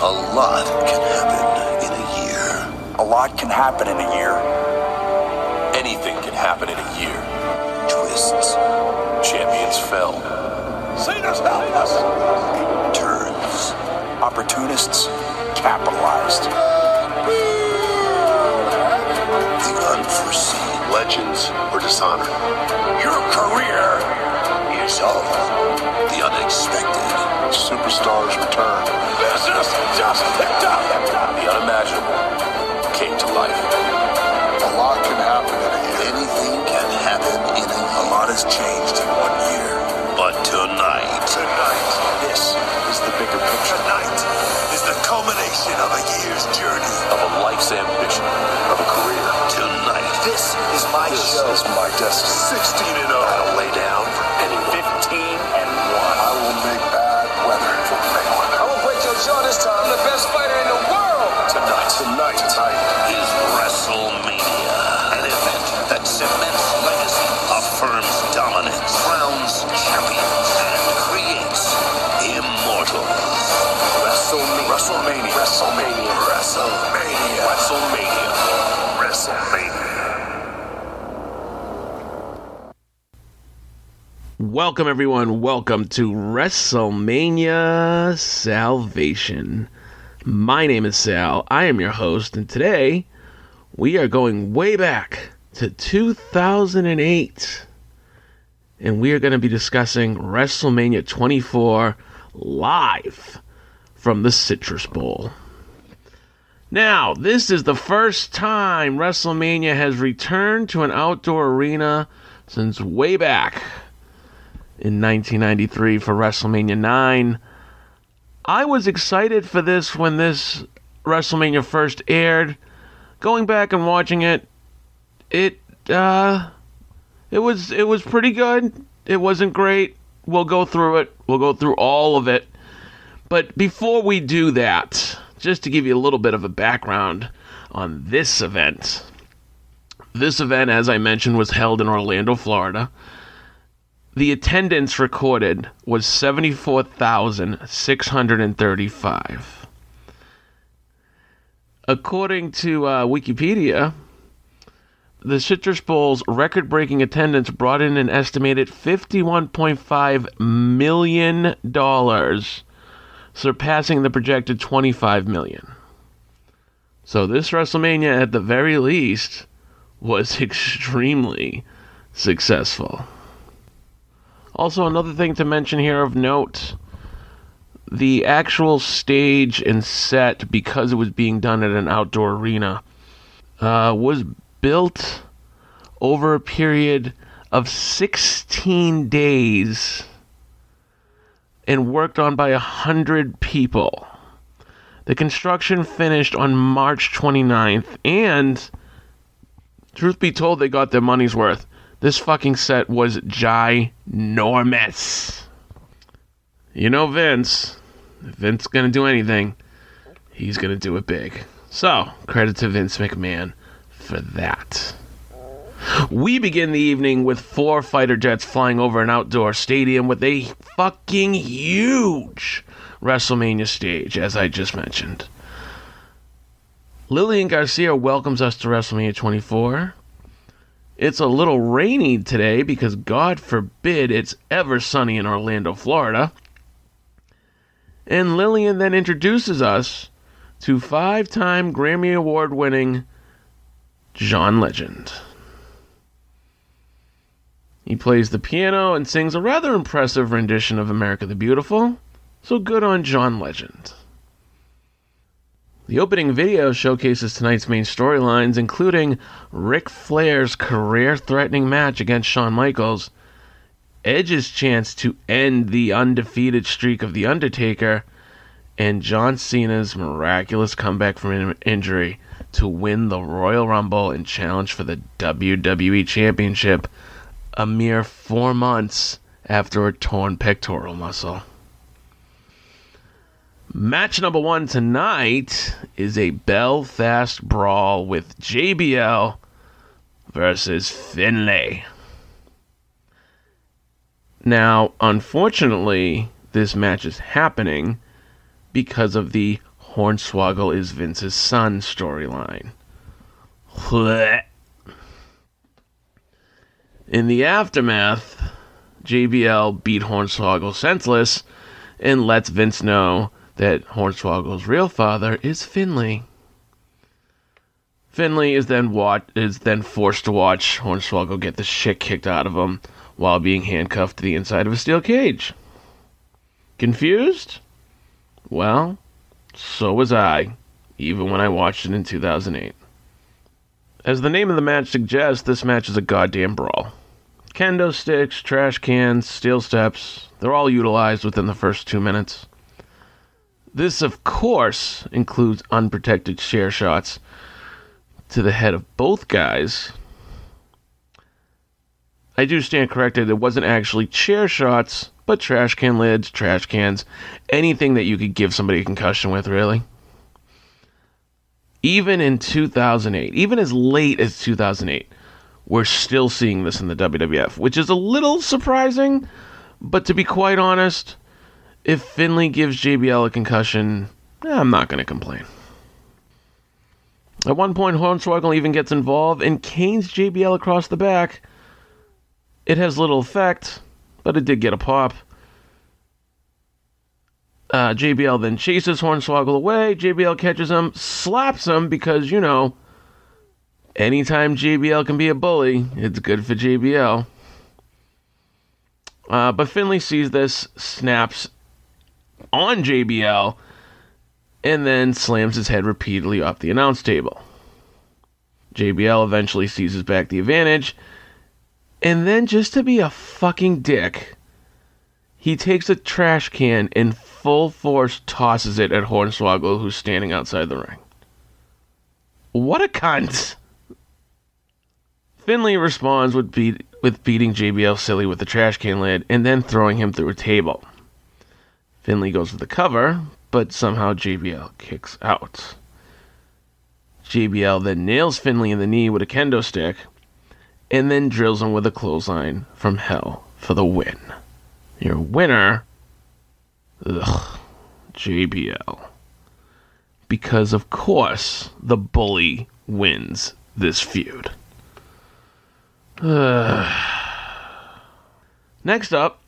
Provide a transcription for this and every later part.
A lot can happen in a year. A lot can happen in a year. Anything can happen in a year. Twists, Champions fell. Cena's helped us. turns, Opportunists capitalized. the unforeseen. Legends or dishonor. Your career The unexpected. Superstars return. Business just picked up. The unimaginable came to life. A lot can happen in a year. Anything can happen in a year. A lot has changed in one year. But tonight, Tonight, this is the bigger picture. Tonight is the culmination of a year's journey. Of a life's ambition. Of a career. tonight, This is my This show. is my destiny. 16 and 0. I'll lay down for 15 and 1. I will make bad weather for anyone. I will break your jaw this time. I'm the best fighter in the world. Tonight, tonight, tonight. Welcome, everyone. Welcome to WrestleMania Salvation. My name is Sal. I am your host, and today we are going way back to 2008. And we are going to be discussing WrestleMania 24 live from the Citrus Bowl. Now, this is the first time WrestleMania has returned to an outdoor arena since way back in 1993 for WrestleMania 9. I was excited for this when this WrestleMania first aired. Going back and watching it, it uh it was it was pretty good. It wasn't great. We'll go through it. We'll go through all of it. But before we do that, just to give you a little bit of a background on this event. This event, as I mentioned, was held in Orlando, Florida. The attendance recorded was 74,635. According to uh, Wikipedia, the Citrus Bowl's record breaking attendance brought in an estimated $51.5 million, surpassing the projected 25 million. So, this WrestleMania, at the very least, was extremely successful. Also, another thing to mention here of note the actual stage and set, because it was being done at an outdoor arena, uh, was built over a period of 16 days and worked on by 100 people. The construction finished on March 29th, and truth be told, they got their money's worth. This fucking set was ginormous. You know Vince. If Vince gonna do anything, he's gonna do it big. So, credit to Vince McMahon for that. We begin the evening with four fighter jets flying over an outdoor stadium with a fucking huge WrestleMania stage, as I just mentioned. Lillian Garcia welcomes us to WrestleMania 24. It's a little rainy today because, God forbid, it's ever sunny in Orlando, Florida. And Lillian then introduces us to five time Grammy Award winning John Legend. He plays the piano and sings a rather impressive rendition of America the Beautiful, so good on John Legend. The opening video showcases tonight's main storylines, including Ric Flair's career threatening match against Shawn Michaels, Edge's chance to end the undefeated streak of The Undertaker, and John Cena's miraculous comeback from in- injury to win the Royal Rumble and challenge for the WWE Championship a mere four months after a torn pectoral muscle. Match number one tonight is a Belfast brawl with JBL versus Finlay. Now, unfortunately, this match is happening because of the Hornswoggle is Vince's son storyline. In the aftermath, JBL beat Hornswoggle senseless and lets Vince know that Hornswoggle's real father is Finlay. Finlay is then watch, is then forced to watch Hornswoggle get the shit kicked out of him while being handcuffed to the inside of a steel cage. Confused? Well, so was I, even when I watched it in 2008. As the name of the match suggests, this match is a goddamn brawl. Kendo sticks, trash cans, steel steps, they're all utilized within the first two minutes. This, of course, includes unprotected chair shots to the head of both guys. I do stand corrected, it wasn't actually chair shots, but trash can lids, trash cans, anything that you could give somebody a concussion with, really. Even in 2008, even as late as 2008, we're still seeing this in the WWF, which is a little surprising, but to be quite honest, if Finlay gives JBL a concussion, I'm not going to complain. At one point, Hornswoggle even gets involved and canes JBL across the back. It has little effect, but it did get a pop. Uh, JBL then chases Hornswoggle away. JBL catches him, slaps him because, you know, anytime JBL can be a bully, it's good for JBL. Uh, but Finlay sees this, snaps on JBL, and then slams his head repeatedly off the announce table. JBL eventually seizes back the advantage, and then just to be a fucking dick, he takes a trash can and full force tosses it at Hornswoggle, who's standing outside the ring. What a cunt! Finlay responds with, beat, with beating JBL silly with the trash can lid and then throwing him through a table. Finlay goes for the cover, but somehow JBL kicks out. JBL then nails Finlay in the knee with a kendo stick and then drills him with a clothesline from hell for the win. Your winner, ugh, JBL. Because, of course, the bully wins this feud. Next up,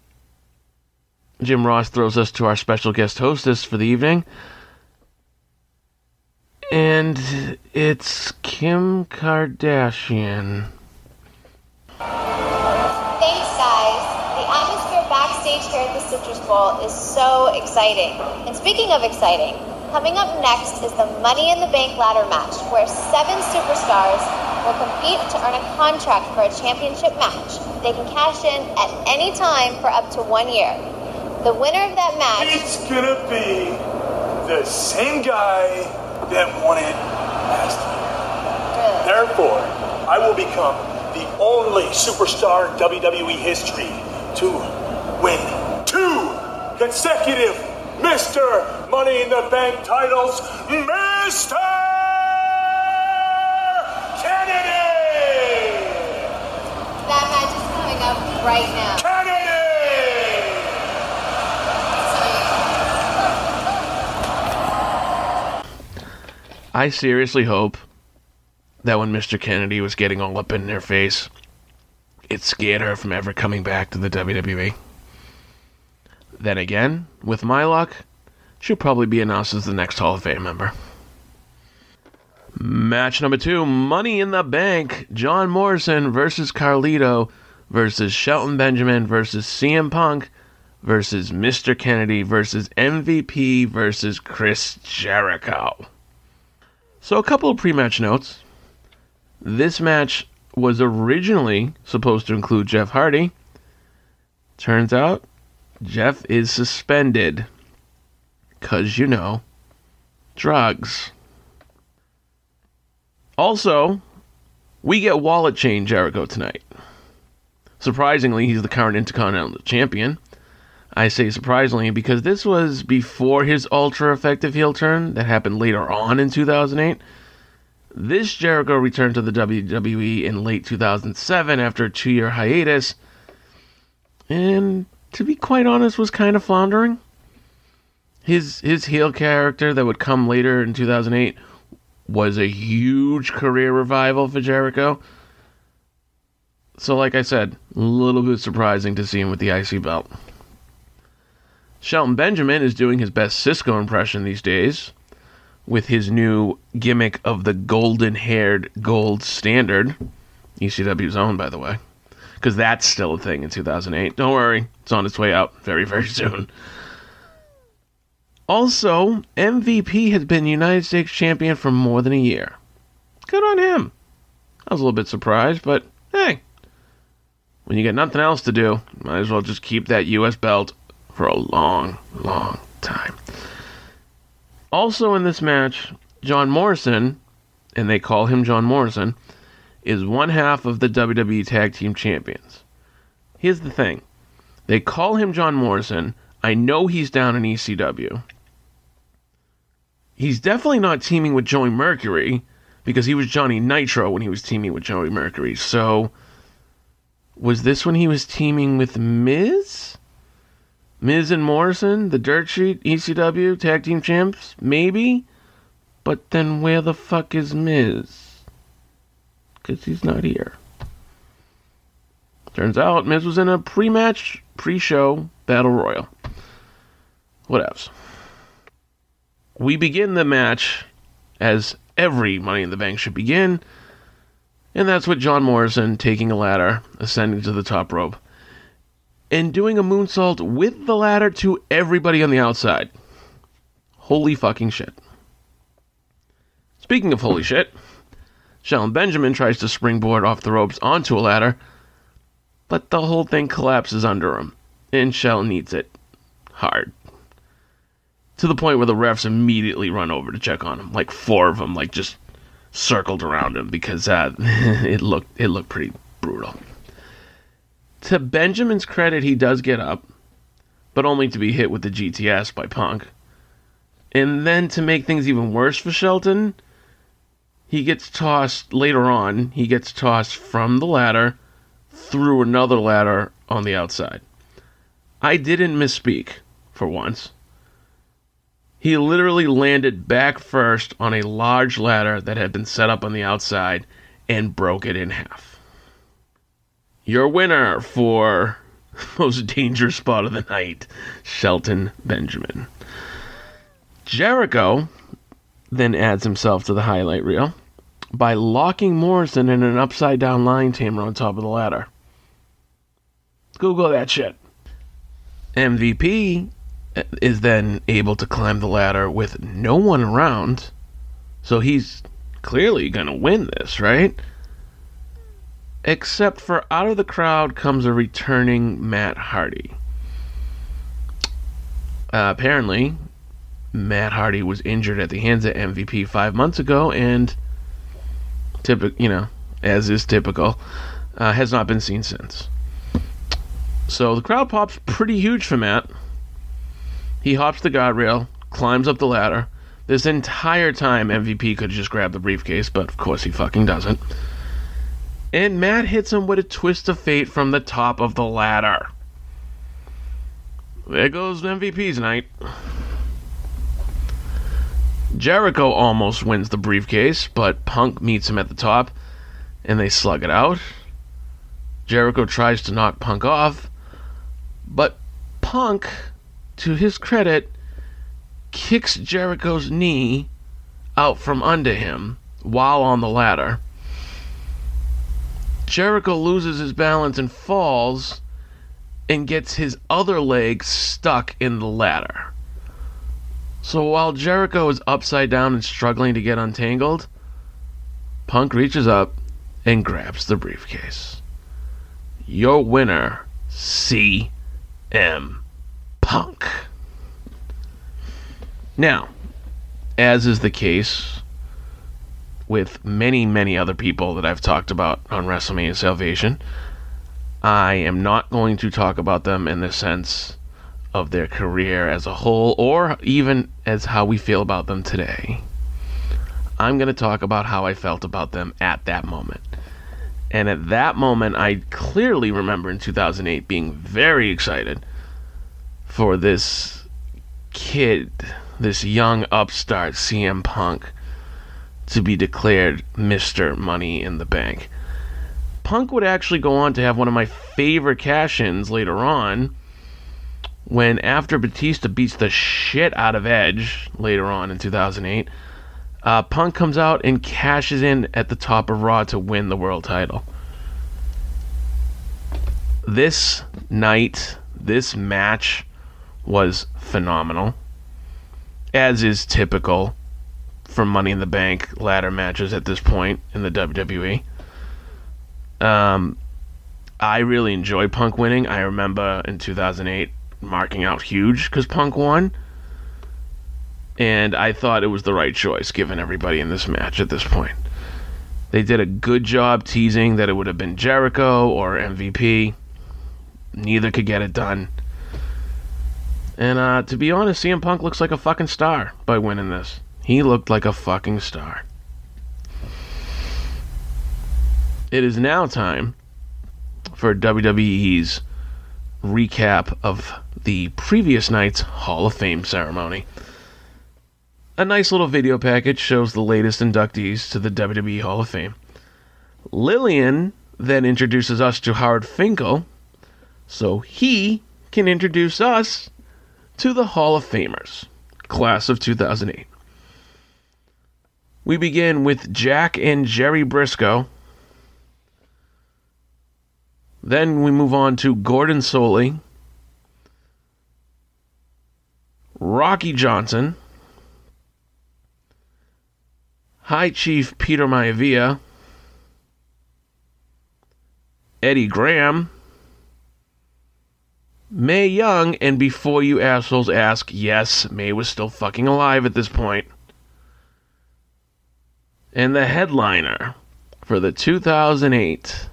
Jim Ross throws us to our special guest hostess for the evening. And it's Kim Kardashian. Thanks, guys. The atmosphere backstage here at the Citrus Bowl is so exciting. And speaking of exciting, coming up next is the Money in the Bank ladder match, where seven superstars will compete to earn a contract for a championship match. They can cash in at any time for up to one year. The winner of that match. It's gonna be the same guy that won it last year. Therefore, I will become the only superstar in WWE history to win two consecutive Mr. Money in the Bank titles, Mr. Kennedy! That match is coming up right now. Kennedy! I seriously hope that when Mr. Kennedy was getting all up in their face, it scared her from ever coming back to the WWE. Then again, with my luck, she'll probably be announced as the next Hall of Fame member. Match number two Money in the Bank. John Morrison versus Carlito versus Shelton Benjamin versus CM Punk versus Mr. Kennedy versus MVP versus Chris Jericho. So, a couple of pre match notes. This match was originally supposed to include Jeff Hardy. Turns out, Jeff is suspended. Because, you know, drugs. Also, we get Wallet Chain Jericho tonight. Surprisingly, he's the current Intercontinental Champion. I say surprisingly because this was before his ultra effective heel turn that happened later on in 2008. This Jericho returned to the WWE in late 2007 after a two year hiatus, and to be quite honest, was kind of floundering. his his heel character that would come later in 2008 was a huge career revival for Jericho. So, like I said, a little bit surprising to see him with the IC belt. Shelton Benjamin is doing his best Sisqo impression these days with his new gimmick of the golden haired gold standard. ECW's own, by the way. Because that's still a thing in 2008. Don't worry, it's on its way out very, very soon. Also, MVP has been United States champion for more than a year. Good on him. I was a little bit surprised, but hey, when you got nothing else to do, might as well just keep that US belt for a long, long time. Also in this match, John Morrison, and they call him John Morrison, is one half of the WWE Tag Team Champions. Here's the thing they call him John Morrison. I know he's down in ECW. He's definitely not teaming with Joey Mercury because he was Johnny Nitro when he was teaming with Joey Mercury. So, was this when he was teaming with Miz? Miz and Morrison, the Dirt Sheet, ECW, Tag Team Champs? Maybe? But then where the fuck is Miz? Because he's not here. Turns out Miz was in a pre match, pre show Battle Royal. What else? We begin the match as every Money in the Bank should begin, and that's with John Morrison taking a ladder, ascending to the top rope, and doing a moonsault with the ladder to everybody on the outside. Holy fucking shit. Speaking of holy shit, Shelton Benjamin tries to springboard off the ropes onto a ladder, but the whole thing collapses under him, and Shelton eats it hard to the point where the refs immediately run over to check on him. Like four of them, like just circled around him because uh, it looked it looked pretty brutal. To Benjamin's credit, he does get up, but only to be hit with the GTS by Punk. And then to make things even worse for Shelton, he gets tossed later on. He gets tossed from the ladder through another ladder on the outside. I didn't misspeak for once. He literally landed back first on a large ladder that had been set up on the outside and broke it in half. Your winner for most dangerous spot of the night, Shelton Benjamin. Jericho then adds himself to the highlight reel by locking Morrison in an upside down lion tamer on top of the ladder. Google that shit. MVP is then able to climb the ladder with no one around. So he's clearly going to win this, right? Except for out of the crowd comes a returning Matt Hardy. Uh, apparently, Matt Hardy was injured at the hands of MVP five months ago, and typical, you know, as is typical, uh, has not been seen since. So the crowd pops pretty huge for Matt. He hops the guardrail, climbs up the ladder. This entire time, MVP could just grab the briefcase, but of course he fucking doesn't. And Matt hits him with a twist of fate from the top of the ladder. There goes MVP's night. Jericho almost wins the briefcase, but Punk meets him at the top, and they slug it out. Jericho tries to knock Punk off, but Punk to his credit, kicks Jericho's knee out from under him while on the ladder. Jericho loses his balance and falls and gets his other leg stuck in the ladder. So while Jericho is upside down and struggling to get untangled, Punk reaches up and grabs the briefcase. Your winner, CM Punk. Now, as is the case with many, many other people that I've talked about on WrestleMania Salvation, I am not going to talk about them in the sense of their career as a whole or even as how we feel about them today. I'm going to talk about how I felt about them at that moment. And at that moment, I clearly remember in 2008 being very excited for this kid, this young upstart CM Punk, to be declared Mr. Money in the Bank. Punk would actually go on to have one of my favorite cash ins later on when, after Batista beats the shit out of Edge later on in 2008, uh, Punk comes out and cashes in at the top of Raw to win the world title. This night, this match was phenomenal, as is typical Money in the Bank ladder matches at this point in the WWE. Um, I really enjoy Punk winning. I remember in 2008 marking out huge because Punk won. And I thought it was the right choice given everybody in this match at this point. They did a good job teasing that it would have been Jericho or MVP. Neither could get it done. And uh, to be honest, CM Punk looks like a fucking star by winning this. He looked like a fucking star. It is now time for WWE's recap of the previous night's Hall of Fame ceremony. A nice little video package shows the latest inductees to the WWE Hall of Fame. Lillian then introduces us to Howard Finkel, so he can introduce us to the Hall of Famers, class of 2008. We begin with Jack and Jerry Briscoe. Then we move on to Gordon Solie, Rocky Johnson, High Chief Peter Maivia, Eddie Graham, Mae Young, and before you assholes ask, yes, Mae was still fucking alive at this point. And the headliner for the 2008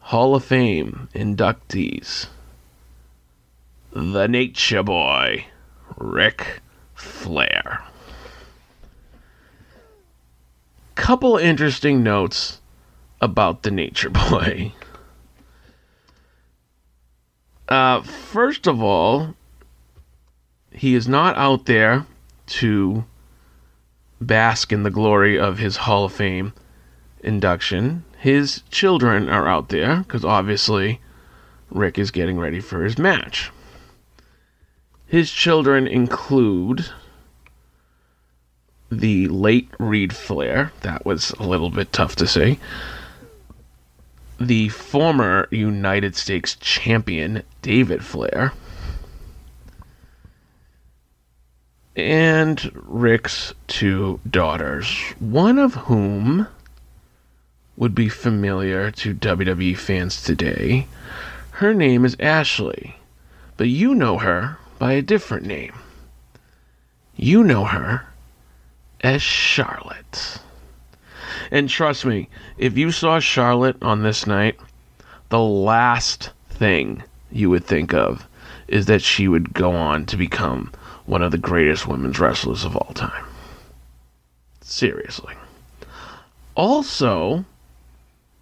Hall of Fame inductees The Nature Boy, Ric Flair. Couple interesting notes about the Nature Boy. Uh, first of all, he is not out there to bask in the glory of his Hall of Fame induction. His children are out there because obviously Ric is getting ready for his match. His children include the late Reid Flair. That was a little bit tough to say. The former United States champion, David Flair. And Ric's two daughters, one of whom would be familiar to WWE fans today. Her name is Ashley, but you know her by a different name. You know her as Charlotte. And trust me, if you saw Charlotte on this night, the last thing you would think of is that she would go on to become one of the greatest women's wrestlers of all time. Seriously. Also,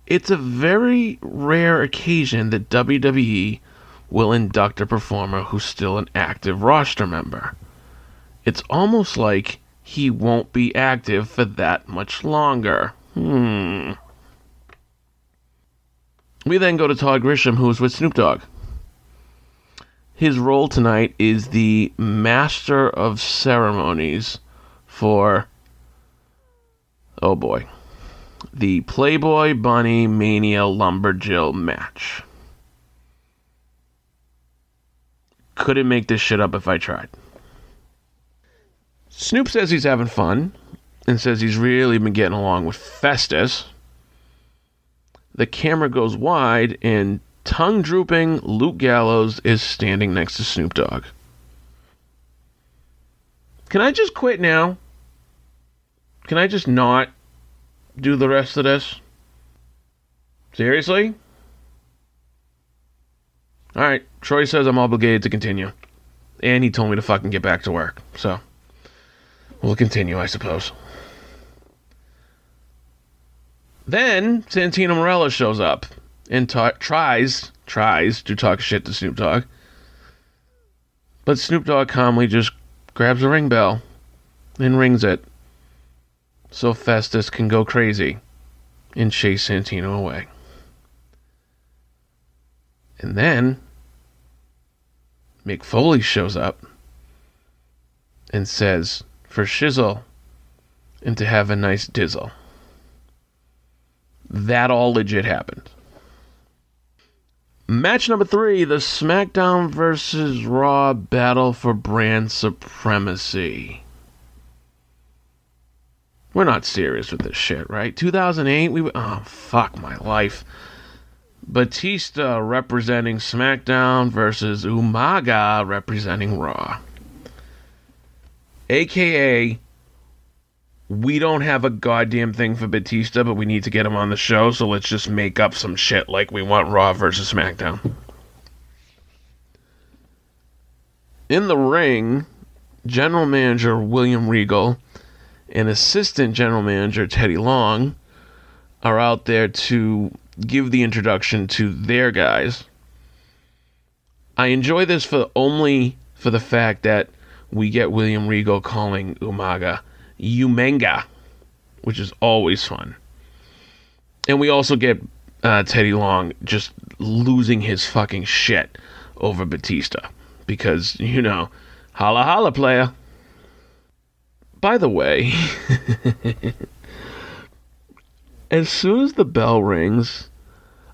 it's a very rare occasion that WWE will induct a performer who's still an active roster member. It's almost like he won't be active for that much longer. Hmm. We then go to Todd Grisham, who's with Snoop Dogg. His role tonight is the Master of Ceremonies for. Oh boy. The Playboy Bunny Mania Lumberjill match. Couldn't make this shit up if I tried. Snoop says he's having fun and says he's really been getting along with Festus. The camera goes wide and tongue drooping Luke Gallows is standing next to Snoop Dogg. Can I just quit now? Can I just not do the rest of this? Seriously? Alright, Troy says I'm obligated to continue. And he told me to fucking get back to work. So, we'll continue, I suppose. Then, Santino Marella shows up and ta- tries, tries to talk shit to Snoop Dogg. But Snoop Dogg calmly just grabs a ring bell and rings it so Festus can go crazy and chase Santino away. And then Mick Foley shows up and says, for shizzle and to have a nice dizzle. That all legit happened. Match number three the SmackDown versus Raw battle for brand supremacy. We're not serious with this shit, right? 2008, we. Oh, fuck my life. Batista representing SmackDown versus Umaga representing Raw. AKA, we don't have a goddamn thing for Batista, but we need to get him on the show, so let's just make up some shit like we want Raw versus SmackDown. In the ring, General Manager William Regal and Assistant General Manager Teddy Long are out there to give the introduction to their guys. I enjoy this for only for the fact that we get William Regal calling Umaga Umenga, which is always fun. And we also get uh, Teddy Long just losing his fucking shit over Batista. Because, you know, holla holla player. By the way, as soon as the bell rings,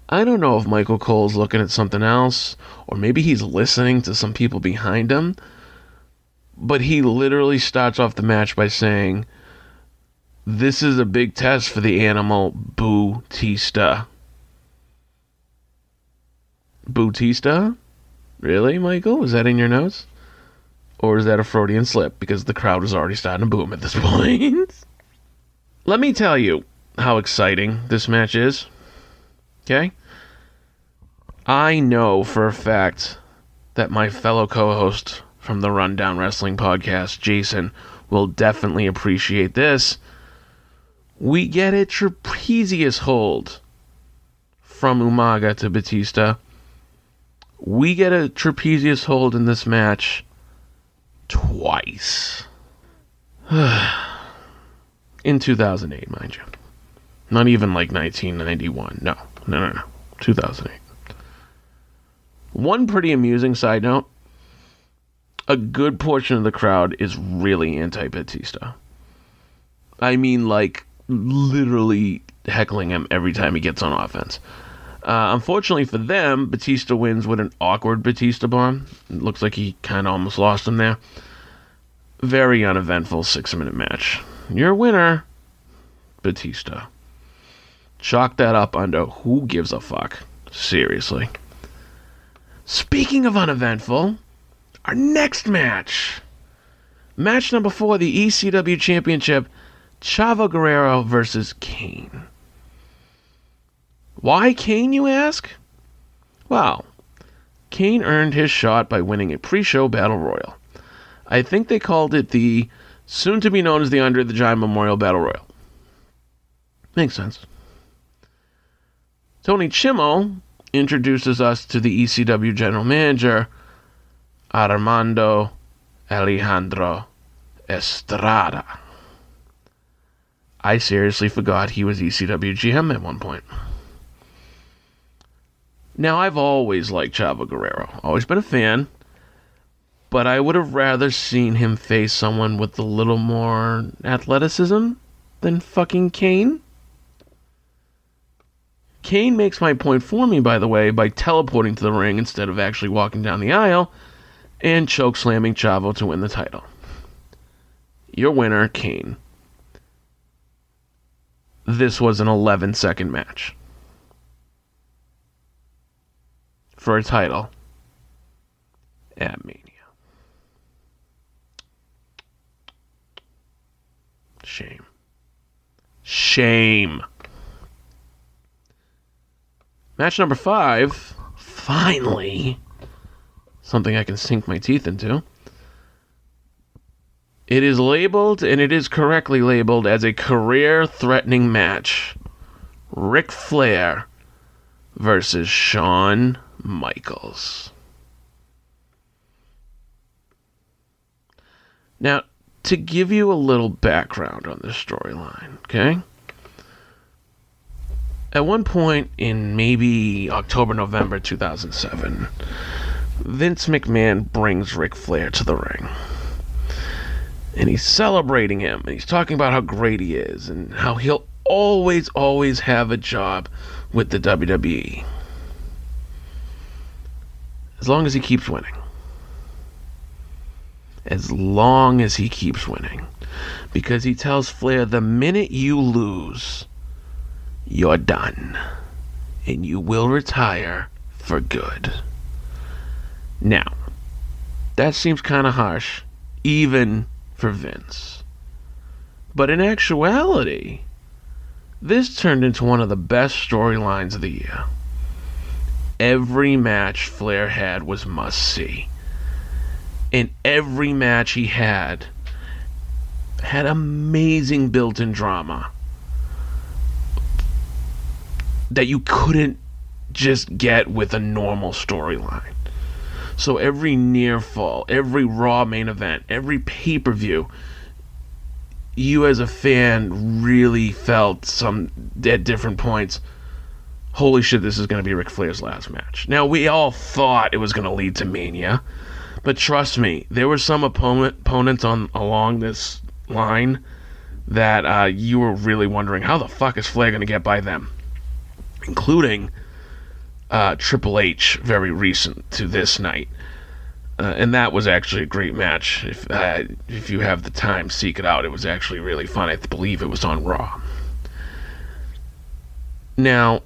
I don't know if Michael Cole's looking at something else, or maybe he's listening to some people behind him, but he literally starts off the match by saying, This is a big test for the animal Bootista. Bootista? Really, Michael? Is that in your notes? Or is that a Freudian slip because the crowd was already starting to boom at this point? Let me tell you how exciting this match is. Okay? I know for a fact that my fellow co host from the Rundown Wrestling podcast, Jason, will definitely appreciate this. We get a trapezius hold from Umaga to Batista. We get a trapezius hold in this match twice. in 2008, mind you. Not even like 1991. No, no, no, no. 2008. One pretty amusing side note a good portion of the crowd is really anti Batista. I mean, like, literally heckling him every time he gets on offense. Uh, unfortunately for them, Batista wins with an awkward Batista bomb. It looks like he kind of almost lost him there. Very uneventful six minute match. Your winner, Batista. Chalk that up under who gives a fuck. Seriously. Speaking of uneventful, our next match. Match number four, the ECW Championship, Chavo Guerrero versus Kane. Why Kane, you ask? Well, Kane earned his shot by winning a pre show battle royal. I think they called it the soon to be known as the Andre the Giant Memorial Battle Royal. Makes sense. Tony Chimel introduces us to the ECW general manager, Armando Alejandro Estrada. I seriously forgot he was ECW GM at one point. Now, I've always liked Chavo Guerrero, always been a fan, but I would have rather seen him face someone with a little more athleticism than fucking Kane. Kane makes my point for me, by the way, by teleporting to the ring instead of actually walking down the aisle and choke slamming Chavo to win the title. Your winner, Kane. This was an 11 second match for a title at Mania. Shame. Shame. Match number five. Finally something I can sink my teeth into. It is labeled, and it is correctly labeled, as a career threatening match. Ric Flair versus Shawn Michaels. Now, to give you a little background on this storyline, okay? At one point in maybe October, November 2007, Vince McMahon brings Ric Flair to the ring. And he's celebrating him, and he's talking about how great he is, and how he'll always, always have a job with the WWE. As long as he keeps winning. As long as he keeps winning. Because he tells Flair the minute you lose, you're done. And you will retire for good. Now, that seems kind of harsh, even for Vince. But in actuality, this turned into one of the best storylines of the year. Every match Flair had was must see. And every match he had had amazing built in drama that you couldn't just get with a normal storyline. So every near fall, every Raw main event, every pay per view, you as a fan really felt some at different points. Holy shit, this is going to be Ric Flair's last match. Now, we all thought it was going to lead to Mania, but trust me, there were some opponent, opponents on along this line that uh, you were really wondering how the fuck is Flair going to get by them, including uh, Triple H, very recent to this night. Uh, and that was actually a great match. If uh, if you have the time, seek it out. It was actually really fun. I believe it was on Raw. Now,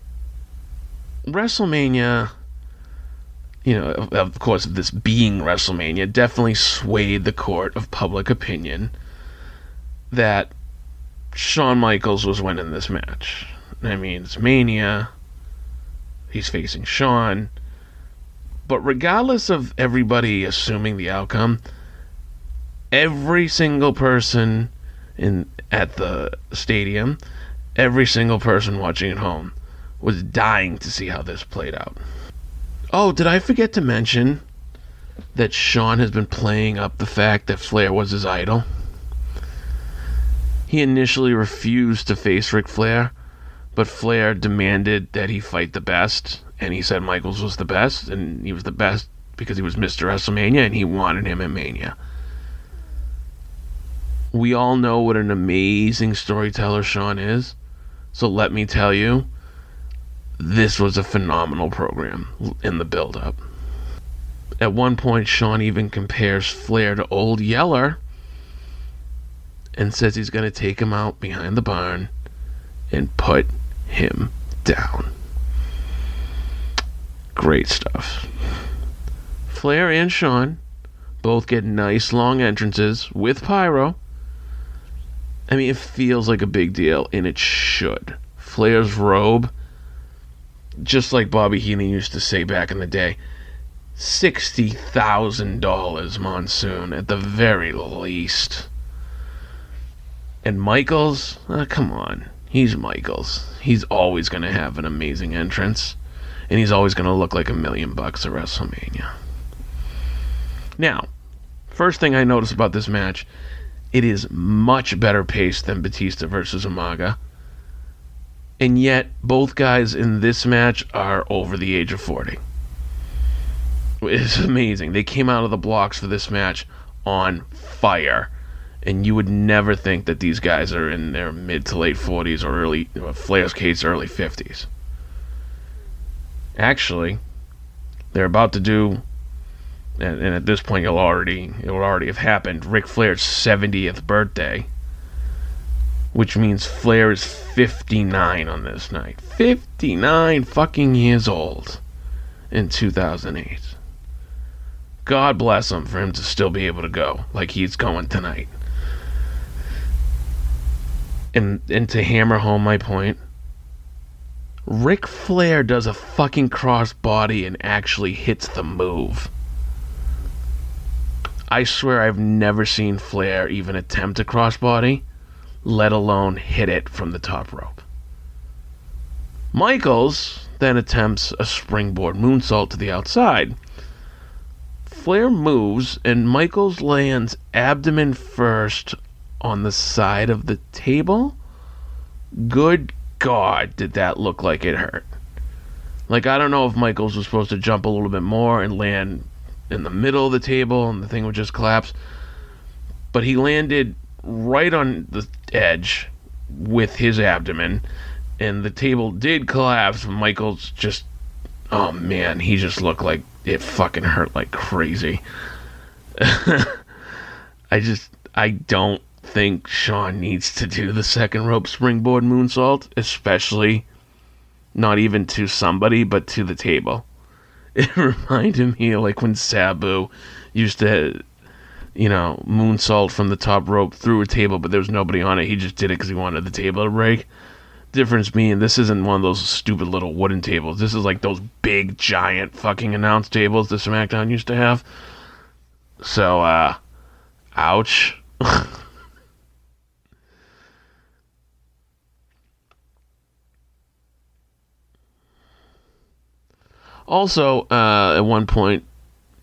WrestleMania, you know, of, of course, this being WrestleMania, definitely swayed the court of public opinion that Shawn Michaels was winning this match. I mean, it's Mania. He's facing Shawn. But regardless of everybody assuming the outcome, every single person in at the stadium, every single person watching at home was dying to see how this played out. Oh, did I forget to mention that Shawn has been playing up the fact that Flair was his idol? He initially refused to face Ric Flair, but Flair demanded that he fight the best, and he said Michaels was the best, and he was the best because he was Mr. WrestleMania, and he wanted him at Mania. We all know what an amazing storyteller Shawn is, so let me tell you, this was a phenomenal program in the build up. At one point, Shawn even compares Flair to Old Yeller and says he's going to take him out behind the barn and put him down. Great stuff. Flair and Shawn both get nice long entrances with pyro. I mean, it feels like a big deal, and it should. Flair's robe, just like Bobby Heenan used to say back in the day, $60,000 monsoon at the very least. And Michaels, uh, come on. He's Michaels. He's always going to have an amazing entrance and he's always going to look like a million bucks at WrestleMania. Now, first thing I notice about this match, it is much better paced than Batista versus Umaga. And yet, both guys in this match are over the age of 40. It's amazing. They came out of the blocks for this match on fire. And you would never think that these guys are in their mid to late 40s or early, Flair's case, early 50s. Actually, they're about to do, and, and at this point, you'll already it will already have happened. Ric Flair's 70th birthday, which means Flair is 59 on this night. 59 fucking years old in 2008. God bless him for him to still be able to go like he's going tonight. And and to hammer home my point, Ric Flair does a fucking crossbody and actually hits the move. I swear I've never seen Flair even attempt a crossbody, let alone hit it from the top rope. Michaels then attempts a springboard moonsault to the outside. Flair moves and Michaels lands abdomen first on the side of the table. Good God, did that look like it hurt? Like, I don't know if Michaels was supposed to jump a little bit more and land in the middle of the table and the thing would just collapse. But he landed right on the edge with his abdomen, and the table did collapse. Michaels just, oh man, he just looked like it fucking hurt like crazy. I just, I don't think Shawn needs to do the second rope springboard moonsault, especially not even to somebody, but to the table. It reminded me of like when Sabu used to, you know, moonsault from the top rope through a table, but there was nobody on it. He just did it because he wanted the table to break. Difference being, this isn't one of those stupid little wooden tables. This is like those big, giant fucking announce tables that SmackDown used to have. So, uh, ouch. Also, uh, at one point,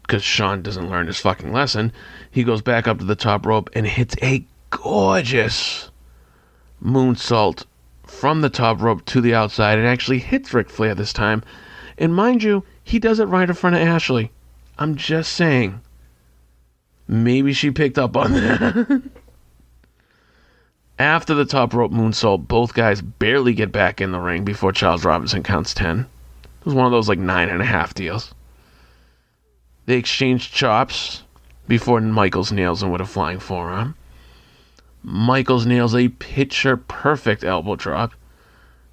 because Shawn doesn't learn his fucking lesson, he goes back up to the top rope and hits a gorgeous moonsault from the top rope to the outside and actually hits Ric Flair this time. And mind you, he does it right in front of Ashley. I'm just saying. Maybe she picked up on that. After the top rope moonsault, both guys barely get back in the ring before Charles Robinson counts 10. Was one of those like nine and a half deals. They exchanged chops before Michaels nails him with a flying forearm. Michaels nails a picture perfect elbow drop,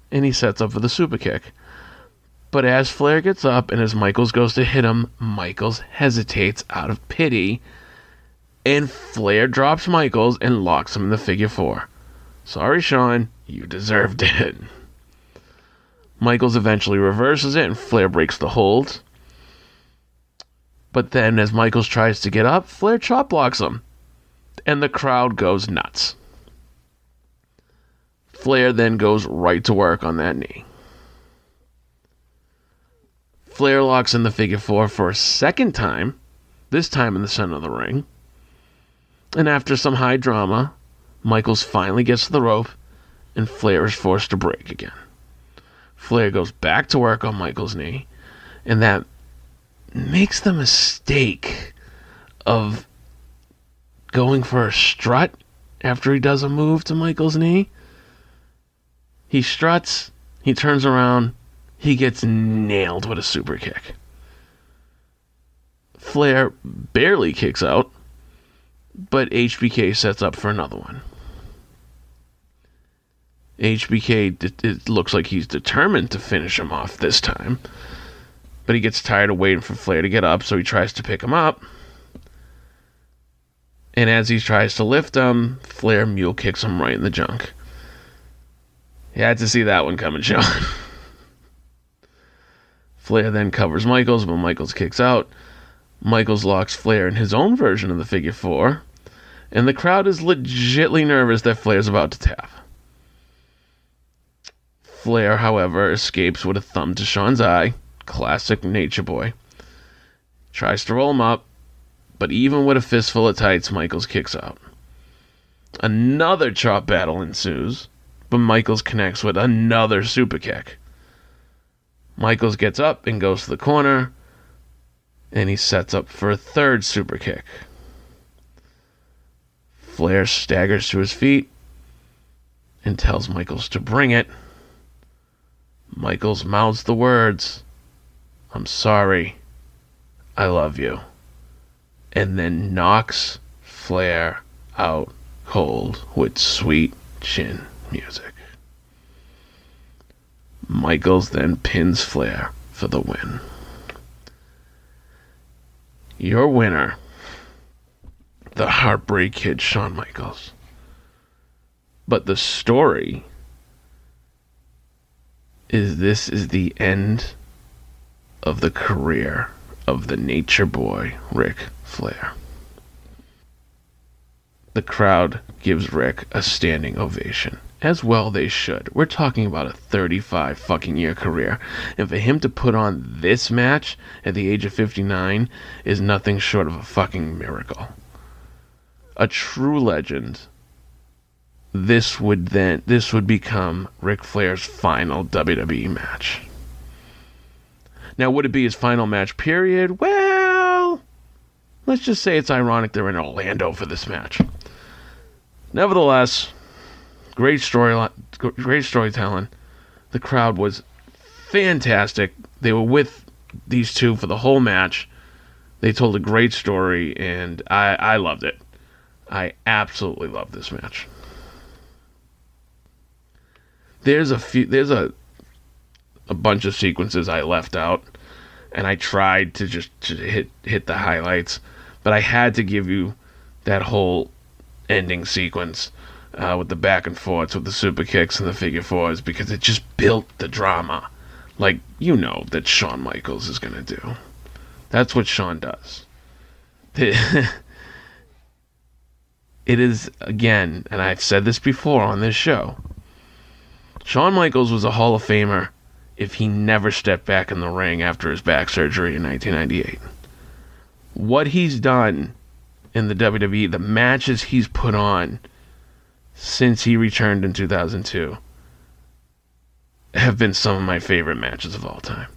and he sets up for the super kick. But as Flair gets up and as Michaels goes to hit him, Michaels hesitates out of pity, and Flair drops Michaels and locks him in the figure four. Sorry, Shawn, you deserved it. Michaels eventually reverses it and Flair breaks the hold. But then, as Michaels tries to get up, Flair chop blocks him. And the crowd goes nuts. Flair then goes right to work on that knee. Flair locks in the figure four for a second time, this time in the center of the ring. And after some high drama, Michaels finally gets to the rope, and Flair is forced to break again. Flair goes back to work on Michael's knee, and that makes the mistake of going for a strut after he does a move to Michael's knee. He struts, he turns around, he gets nailed with a super kick. Flair barely kicks out, but HBK sets up for another one. HBK, it looks like he's determined to finish him off this time. But he gets tired of waiting for Flair to get up, so he tries to pick him up. And as he tries to lift him, Flair mule kicks him right in the junk. You had to see that one coming, Shawn. Flair then covers Michaels, but Michaels kicks out. Michaels locks Flair in his own version of the figure four, and the crowd is legitly nervous that Flair's about to tap. Flair, however, escapes with a thumb to Shawn's eye. Classic Nature Boy. Tries to roll him up, but even with a fistful of tights, Michaels kicks out. Another chop battle ensues, but Michaels connects with another super kick. Michaels gets up and goes to the corner, and he sets up for a third super kick. Flair staggers to his feet and tells Michaels to bring it. Michaels mouths the words, I'm sorry, I love you, and then knocks Flair out cold with sweet chin music. Michaels then pins Flair for the win. Your winner, the Heartbreak Kid Shawn Michaels. But the story is this is the end of the career of the nature boy Ric Flair. The crowd gives Ric a standing ovation as well they should. We're talking about a 35 fucking year career. And for him to put on this match at the age of 59 is nothing short of a fucking miracle. A true legend. This would then this would become Ric Flair's final WWE match. Now would it be his final match period? Well, let's just say it's ironic they're in Orlando for this match. Nevertheless, great story, great storytelling. The crowd was fantastic. They were with these two for the whole match. They told a great story, and I, I loved it. I absolutely loved this match. There's a few. There's a a bunch of sequences I left out, and I tried to just to hit hit the highlights, but I had to give you that whole ending sequence uh, with the back and forths with the super kicks and the figure fours because it just built the drama, like you know that Shawn Michaels is gonna do. That's what Shawn does. it is again, and I've said this before on this show. Shawn Michaels was a Hall of Famer if he never stepped back in the ring after his back surgery in 1998. What he's done in the WWE, the matches he's put on since he returned in 2002 have been some of my favorite matches of all time.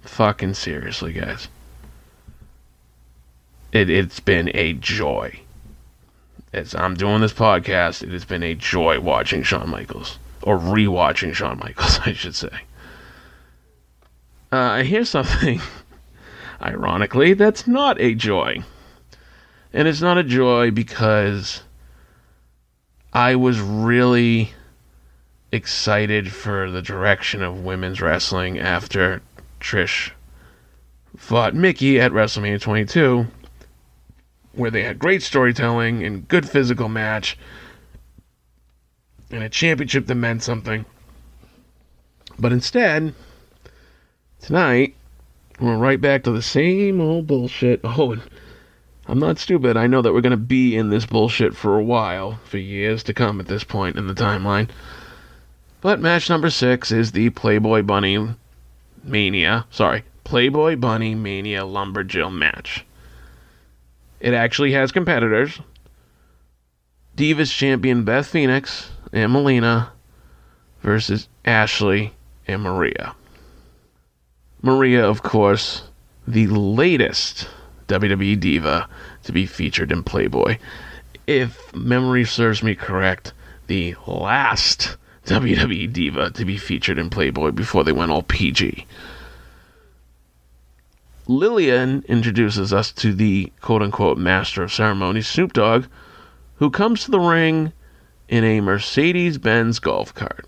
Fucking seriously, guys. It, it's been a joy. As I'm doing this podcast, it has been a joy watching Shawn Michaels. Or rewatching Shawn Michaels, I should say. Uh, hear something, ironically, that's not a joy. And it's not a joy because I was really excited for the direction of women's wrestling after Trish fought Mickie at WrestleMania 22, where they had great storytelling and good physical match and a championship that meant something. But instead, tonight, we're right back to the same old bullshit. Oh, and I'm not stupid. I know that we're going to be in this bullshit for a while, for years to come at this point in the timeline. But match number six is the Playboy Bunny Mania. Sorry, Playboy Bunny Mania Lumberjill match. It actually has competitors. Divas champion Beth Phoenix and Melina versus Ashley and Maria. Maria, of course, the latest WWE Diva to be featured in Playboy. If memory serves me correct, the last WWE Diva to be featured in Playboy before they went all PG. Lillian introduces us to the quote unquote master of ceremonies, Snoop Dogg, who comes to the ring in a Mercedes Benz golf cart.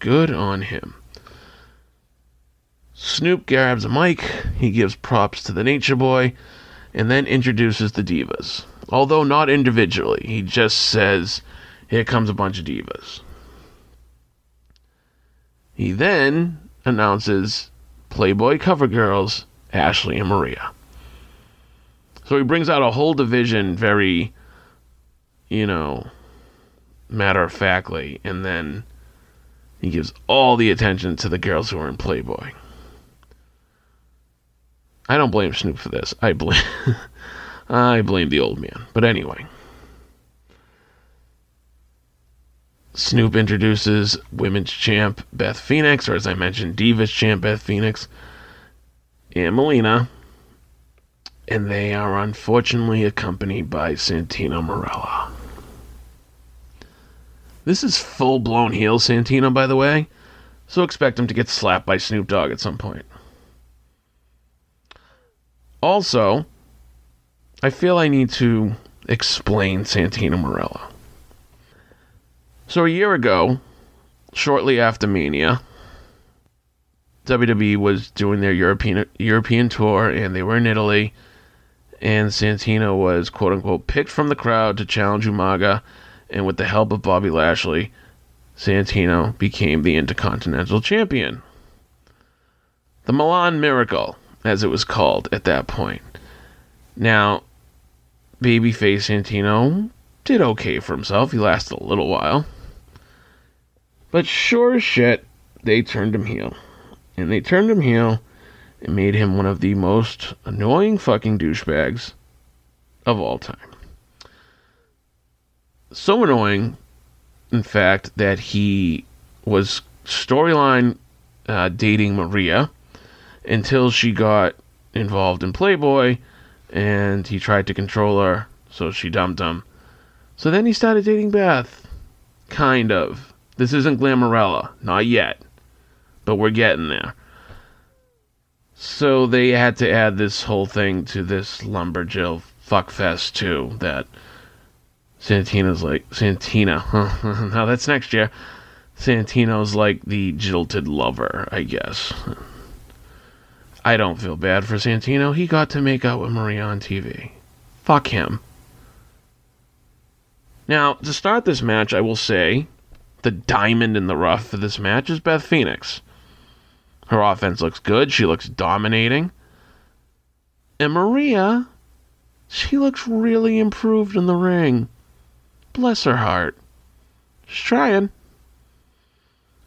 Good on him. Snoop grabs a mic, he gives props to the Nature Boy, and then introduces the divas. Although not individually, he just says, Here comes a bunch of divas. He then announces Playboy cover girls, Ashley and Maria. So he brings out a whole division very, you know, matter of factly, and then he gives all the attention to the girls who are in Playboy. I don't blame Snoop for this. I blame I blame the old man. But anyway. Snoop introduces women's champ Beth Phoenix, or as I mentioned, Divas champ Beth Phoenix, and Melina. And they are unfortunately accompanied by Santino Marella. This is full blown heel Santino, by the way, so expect him to get slapped by Snoop Dogg at some point. Also, I feel I need to explain Santino Marella. So a year ago, shortly after Mania, WWE was doing their European European tour and they were in Italy and Santino was quote unquote picked from the crowd to challenge Umaga and with the help of Bobby Lashley, Santino became the Intercontinental Champion. The Milan Miracle as it was called at that point. Now, babyface Santino did okay for himself. He lasted a little while. But sure as shit, they turned him heel. And they turned him heel and made him one of the most annoying fucking douchebags of all time. So annoying, in fact, that he was storyline uh, dating Maria until she got involved in Playboy and he tried to control her, so she dumped him. So then he started dating Beth. Kind of. This isn't Glamarella. Not yet. But we're getting there. So they had to add this whole thing to this Lumberjill fuckfest too. That Santina's like Santina. Now that's next year. Santino's like the jilted lover, I guess. I don't feel bad for Santino. He got to make out with Maria on TV. Fuck him. Now, to start this match, I will say the diamond in the rough for this match is Beth Phoenix. Her offense looks good. She looks dominating. And Maria, she looks really improved in the ring. Bless her heart. She's trying.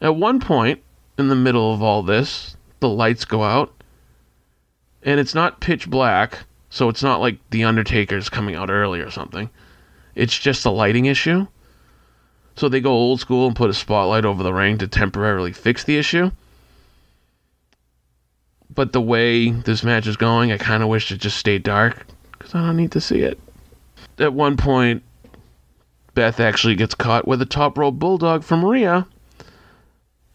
At one point, in the middle of all this, the lights go out. And it's not pitch black, so it's not like The Undertaker's coming out early or something. It's just a lighting issue. So they go old school and put a spotlight over the ring to temporarily fix the issue. But the way this match is going, I kind of wish it just stayed dark because I don't need to see it. At one point, Beth actually gets caught with a top rope bulldog from Maria.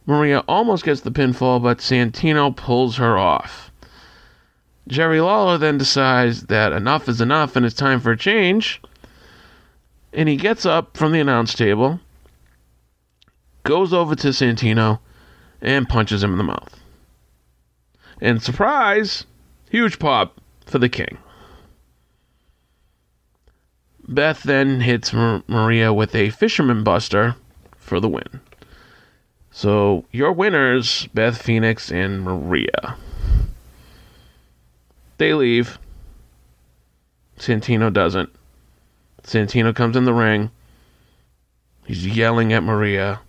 Maria almost gets the pinfall, but Santino pulls her off. Jerry Lawler then decides that enough is enough and it's time for a change. And he gets up from the announce table, goes over to Santino, and punches him in the mouth. And surprise, huge pop for the king. Beth then hits Mar- Maria with a fisherman buster for the win. So your winners, Beth Phoenix and Maria. They leave. Santino doesn't. Santino comes in the ring. He's yelling at Maria.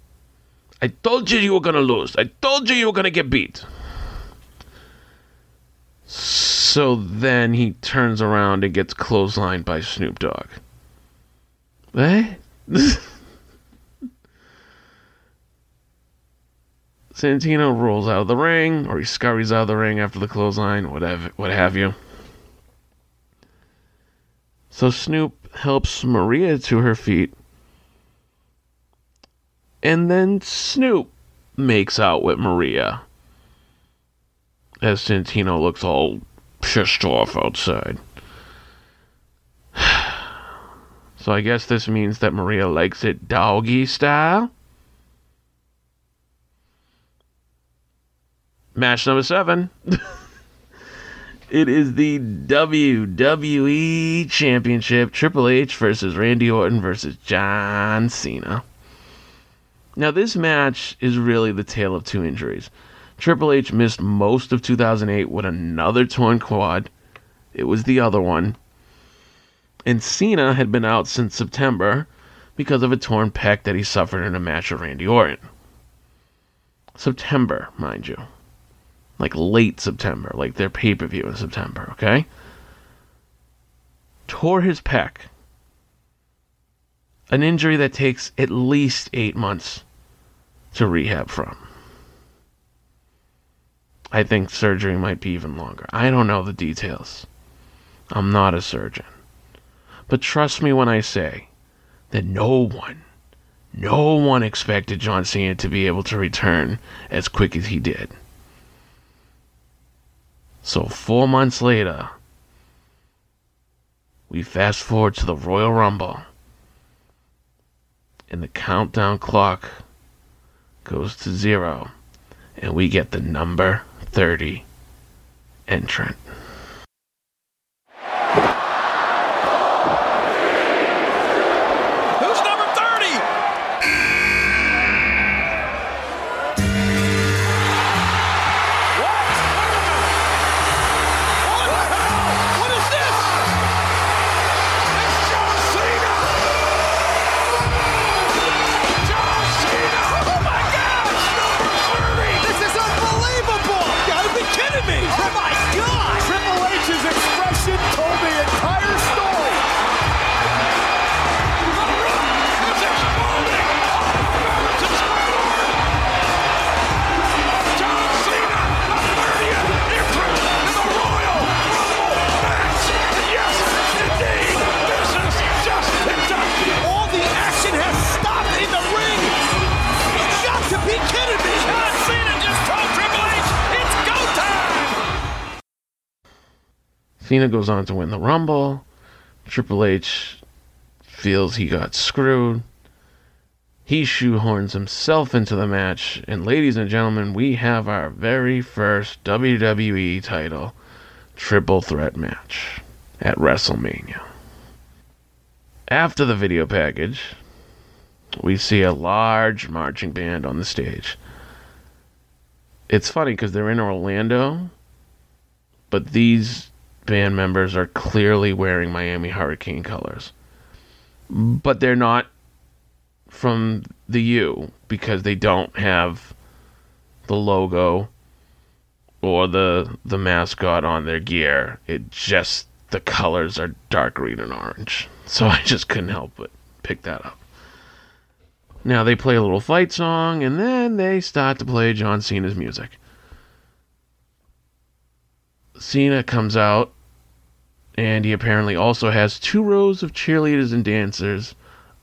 I told you you were going to lose. I told you you were going to get beat. So then he turns around and gets clotheslined by Snoop Dogg. Eh? Santino rolls out of the ring, or he scurries out of the ring after the clothesline, whatever, what have you. So Snoop helps Maria to her feet, and then Snoop makes out with Maria as Santino looks all pissed off outside. So I guess this means that Maria likes it doggy style. Match number seven. it is the WWE Championship Triple H versus Randy Orton versus John Cena. Now, this match is really the tale of two injuries. Triple H missed most of 2008 with another torn quad. It was the other one. And Cena had been out since September because of a torn pec that he suffered in a match with Randy Orton. September, mind you. Like late September, like their pay per view in September, okay? Tore his pec. An injury that takes at least eight months to rehab from. I think surgery might be even longer. I don't know the details. I'm not a surgeon. But trust me when I say that no one, no one expected John Cena to be able to return as quick as he did. So, four months later, we fast forward to the Royal Rumble, and the countdown clock goes to zero, and we get the number 30 entrant. Cena goes on to win the Rumble. Triple H feels he got screwed. He shoehorns himself into the match. And, ladies and gentlemen, we have our very first WWE title triple threat match at WrestleMania. After the video package, we see a large marching band on the stage. It's funny because they're in Orlando, but these band members are clearly wearing Miami Hurricane colors. But they're not from the U because they don't have the logo or the the mascot on their gear. It just the colors are dark green and orange. So I just couldn't help but pick that up. Now they play a little fight song and then they start to play John Cena's music. Cena comes out and he apparently also has two rows of cheerleaders and dancers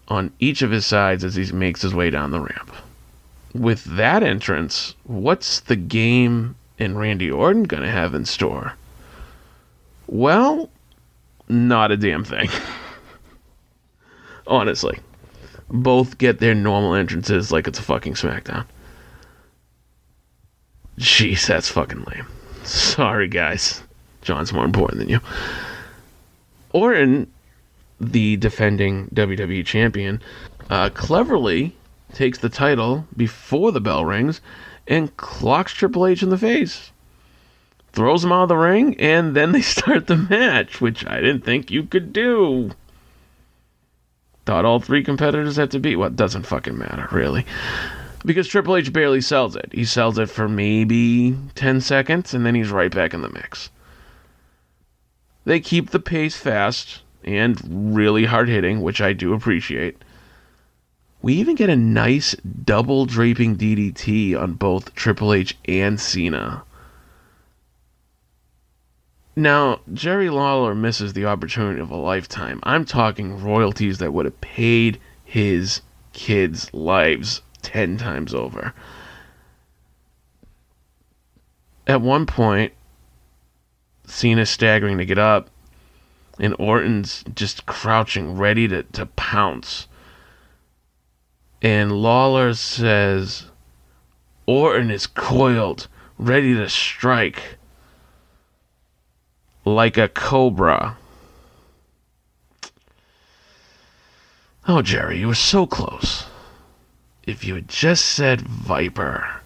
on each of his sides as he makes his way down the ramp. With that entrance, what's the game and Randy Orton gonna have in store? Well, not a damn thing. Honestly. Both get their normal entrances like it's a fucking SmackDown. Jeez, that's fucking lame. Sorry, guys. John's more important than you. Orton, the defending WWE champion, uh, cleverly takes the title before the bell rings and clocks Triple H in the face. Throws him out of the ring, and then they start the match, which I didn't think you could do. Thought all three competitors had to beat. What well, doesn't fucking matter, really. Because Triple H barely sells it. He sells it for maybe 10 seconds, and then he's right back in the mix. They keep the pace fast and really hard hitting, which I do appreciate. We even get a nice double draping DDT on both Triple H and Cena. Now, Jerry Lawler misses the opportunity of a lifetime. I'm talking royalties that would have paid his kids' lives 10 times over. At one point, Cena's staggering to get up, and Orton's just crouching, ready to, to pounce. And Lawler says, Orton is coiled, ready to strike like a cobra. Oh, Jerry, you were so close. If you had just said Viper,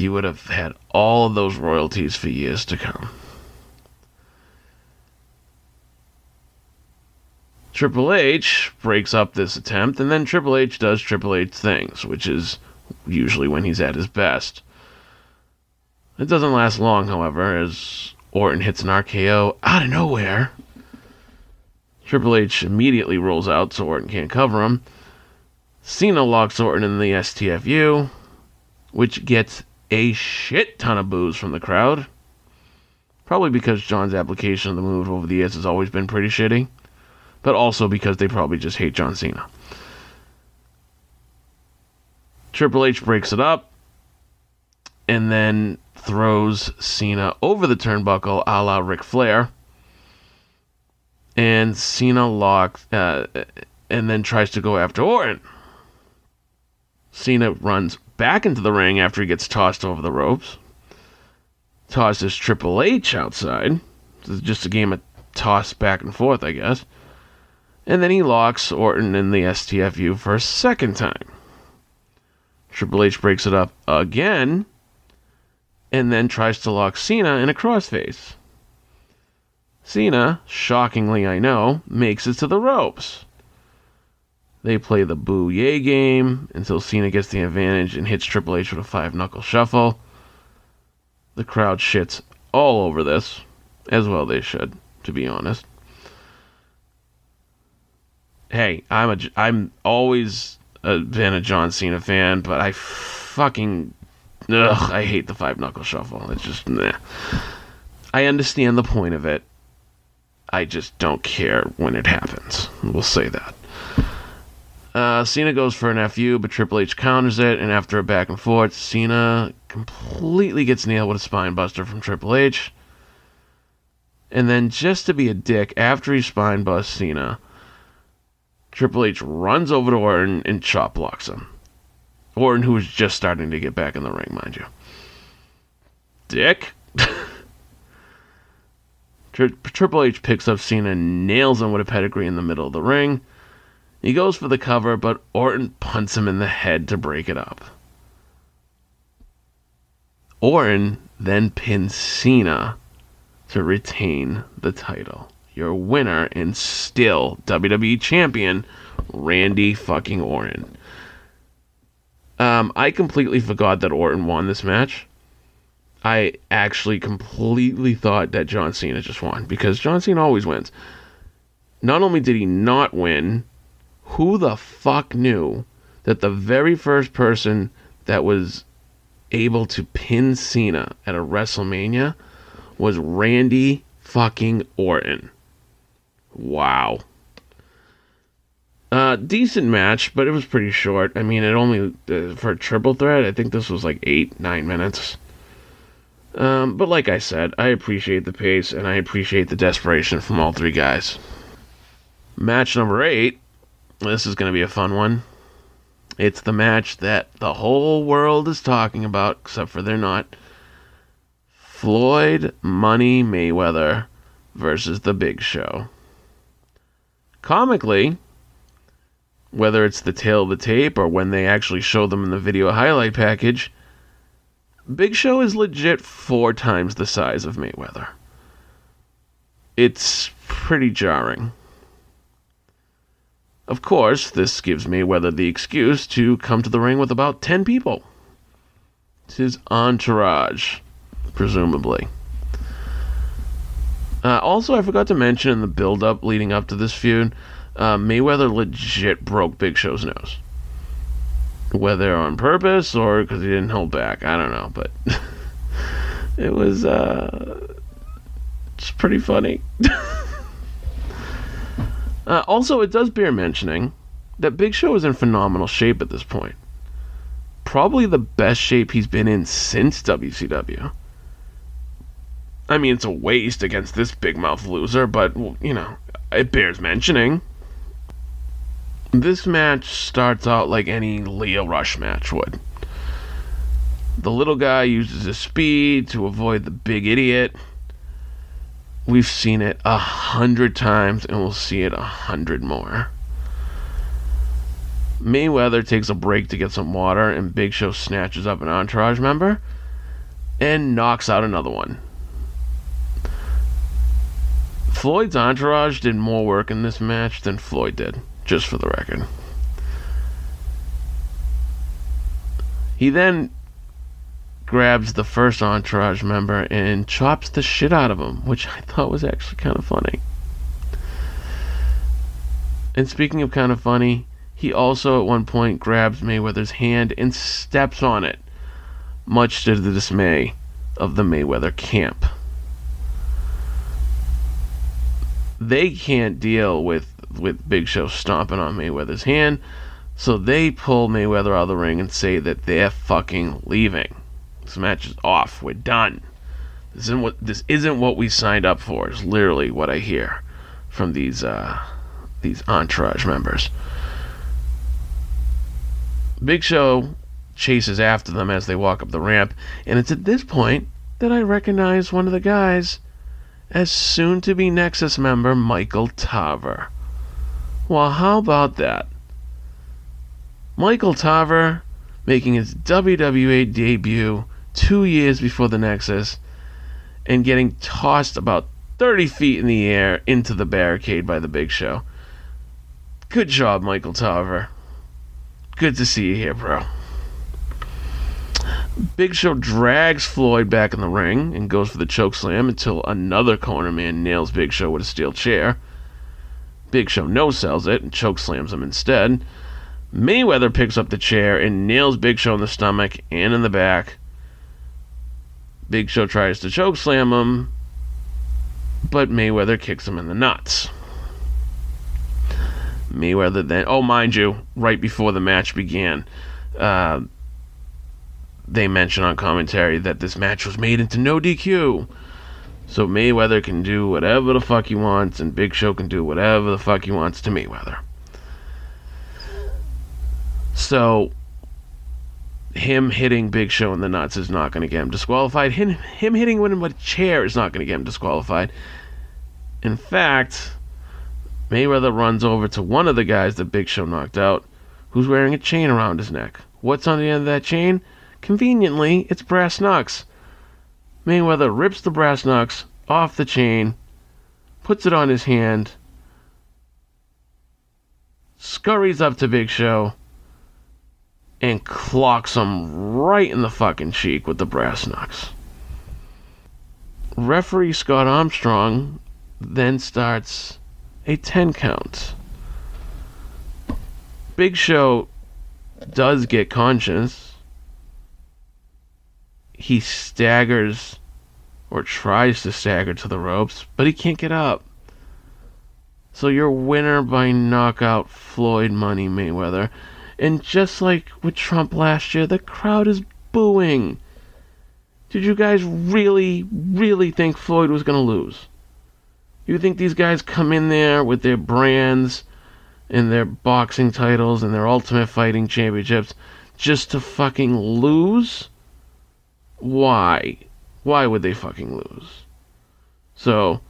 you would have had all of those royalties for years to come. Triple H breaks up this attempt, and then Triple H does Triple H things, which is usually when he's at his best. It doesn't last long, however, as Orton hits an RKO out of nowhere. Triple H immediately rolls out so Orton can't cover him. Cena locks Orton in the STFU, which gets a shit ton of boos from the crowd. Probably because John's application of the move over the years has always been pretty shitty, but also because they probably just hate John Cena. Triple H breaks it up and then throws Cena over the turnbuckle a la Ric Flair. And Cena locks, uh, and then tries to go after Orton. Cena runs back into the ring after he gets tossed over the ropes. Tosses Triple H outside. This is just a game of toss back and forth, I guess. And then he locks Orton in the STFU for a second time. Triple H breaks it up again and then tries to lock Cena in a crossface. Cena, shockingly I know, makes it to the ropes. They play the boo yay game until Cena gets the advantage and hits Triple H with a five knuckle shuffle. The crowd shits all over this, as well they should, to be honest. Hey, I'm a I'm always a, been a John Cena fan, but I fucking ugh, I hate the five knuckle shuffle. It's just nah. I understand the point of it. I just don't care when it happens. We'll say that. Uh, Cena goes for an FU, but Triple H counters it, and after a back and forth, Cena completely gets nailed with a spine buster from Triple H. And then just to be a dick, after he spine busts Cena, Triple H runs over to Orton and chop blocks him. Orton, who was just starting to get back in the ring, mind you. Dick. Tri- Triple H picks up Cena and nails him with a pedigree in the middle of the ring. He goes for the cover, but Orton punts him in the head to break it up. Orton then pins Cena to retain the title. Your winner and still WWE champion, Randy fucking Orton. Um, I completely forgot that Orton won this match. I actually completely thought that John Cena just won because John Cena always wins. Not only did he not win, who the fuck knew that the very first person that was able to pin Cena at a WrestleMania was Randy fucking Orton. Wow. Uh, decent match, but it was pretty short. I mean, it only uh, for a triple threat. I think this was like eight, nine minutes. Um, but like I said, I appreciate the pace and I appreciate the desperation from all three guys. Match number eight. This is going to be a fun one. It's the match that the whole world is talking about, except for they're not. Floyd Money Mayweather versus The Big Show. Comically, whether it's the tail of the tape or when they actually show them in the video highlight package, Big Show is legit four times the size of Mayweather. It's pretty jarring. Of course, this gives Mayweather the excuse to come to the ring with about 10 people. It's his entourage, presumably. Uh, also, I forgot to mention in the build up leading up to this feud, uh, Mayweather legit broke Big Show's nose. Whether on purpose or because he didn't hold back, I don't know, but it was uh, it's pretty funny. uh, also, it does bear mentioning that Big Show is in phenomenal shape at this point. Probably the best shape he's been in since WCW. I mean, it's a waste against this big mouth loser, but, you know, it bears mentioning. This match starts out like any Leo Rush match would. The little guy uses his speed to avoid the big idiot. We've seen it a hundred times and we'll see it a hundred more. Mayweather takes a break to get some water, and Big Show snatches up an entourage member and knocks out another one. Floyd's entourage did more work in this match than Floyd did, just for the record. He then grabs the first entourage member and chops the shit out of him, which I thought was actually kind of funny. And speaking of kind of funny, he also at one point grabs Mayweather's hand and steps on it, much to the dismay of the Mayweather camp. They can't deal with with Big Show stomping on Mayweather's hand, so they pull Mayweather out of the ring and say that they're fucking leaving. This match is off. We're done. This isn't what this isn't what we signed up for. Is literally what I hear from these uh, these entourage members. Big Show chases after them as they walk up the ramp, and it's at this point that I recognize one of the guys as soon to be Nexus member Michael Tarver. Well, how about that? Michael Tarver making his WWE debut two years before the Nexus and getting tossed about 30 feet in the air into the barricade by the Big Show. Good job, Michael Tarver. Good to see you here, bro. Big Show drags Floyd back in the ring and goes for the choke slam until another corner man nails Big Show with a steel chair. Big Show no sells it and choke slams him instead. Mayweather picks up the chair and nails Big Show in the stomach and in the back. Big Show tries to choke slam him, but Mayweather kicks him in the nuts. Mayweather then, oh, mind you, right before the match began, uh, they mention on commentary that this match was made into no DQ. So Mayweather can do whatever the fuck he wants, and Big Show can do whatever the fuck he wants to Mayweather. So him hitting Big Show in the nuts is not going to get him disqualified. Him, him hitting him with a chair is not going to get him disqualified. In fact, Mayweather runs over to one of the guys that Big Show knocked out, who's wearing a chain around his neck. What's on the end of that chain? Conveniently, it's brass knucks. Mayweather rips the brass knucks off the chain, puts it on his hand, scurries up to Big Show, and clocks him right in the fucking cheek with the brass knucks. Referee Scott Armstrong then starts a 10 count. Big Show does get conscious. He staggers or tries to stagger to the ropes, but he can't get up. So your winner by knockout, Floyd Money Mayweather. And just like with Trump last year, the crowd is booing. Did you guys really, really think Floyd was going to lose? You think these guys come in there with their brands and their boxing titles and their Ultimate Fighting Championships just to fucking lose? Why? Why would they fucking lose? So,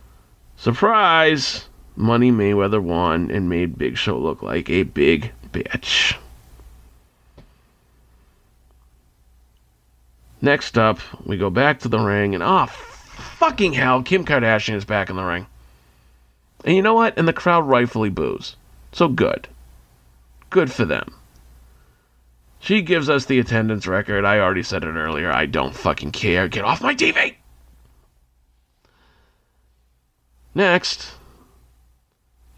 surprise! Money Mayweather won and made Big Show look like a big bitch. Next up, we go back to the ring, and oh, fucking hell, Kim Kardashian is back in the ring. And you know what? And the crowd rightfully boos. So good. Good for them. She gives us the attendance record. I already said it earlier. I don't fucking care. Get off my TV! Next,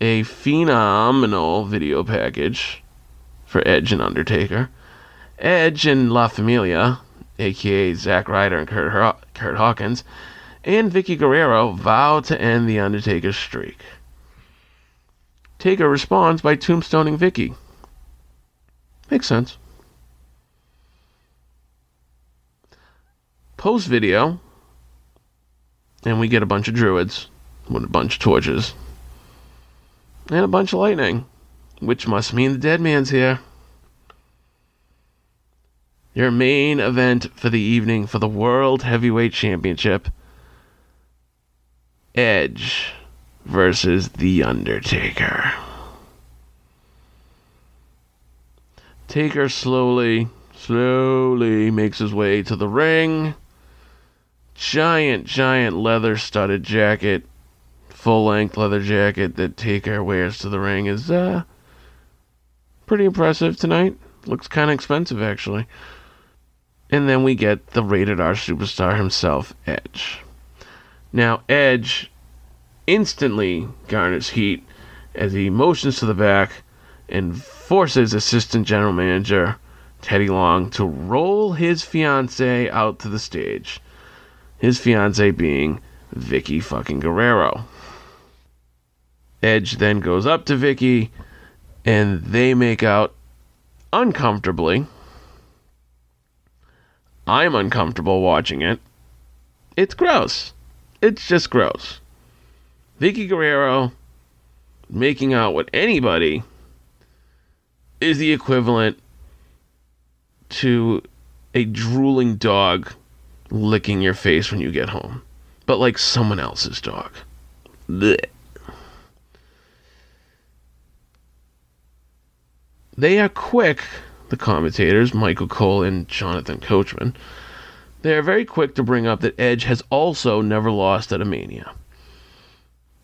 a phenomenal video package for Edge and Undertaker. Edge and La Familia, aka Zack Ryder and Kurt, Kurt Hawkins, and Vickie Guerrero vow to end the Undertaker's streak. Taker responds by tombstoning Vickie. Makes sense. Post video, and we get a bunch of druids with a bunch of torches and a bunch of lightning, which must mean the dead man's here. Your main event for the evening for the World Heavyweight Championship Edge versus The Undertaker. Taker slowly, slowly makes his way to the ring. Giant, giant leather studded jacket, full length leather jacket that Taker wears to the ring is uh pretty impressive tonight. Looks kind of expensive actually. And then we get the rated R superstar himself, Edge. Now, Edge instantly garners heat as he motions to the back and forces assistant general manager Teddy Long to roll his fiance out to the stage. His fiance being Vickie fucking Guerrero. Edge then goes up to Vickie and they make out uncomfortably. I'm uncomfortable watching it. It's gross. It's just gross. Vickie Guerrero making out with anybody is the equivalent to a drooling dog licking your face when you get home, but like someone else's dog. Blech. They are quick, the commentators, Michael Cole and Jonathan Coachman. They are very quick to bring up that Edge has also never lost at a Mania.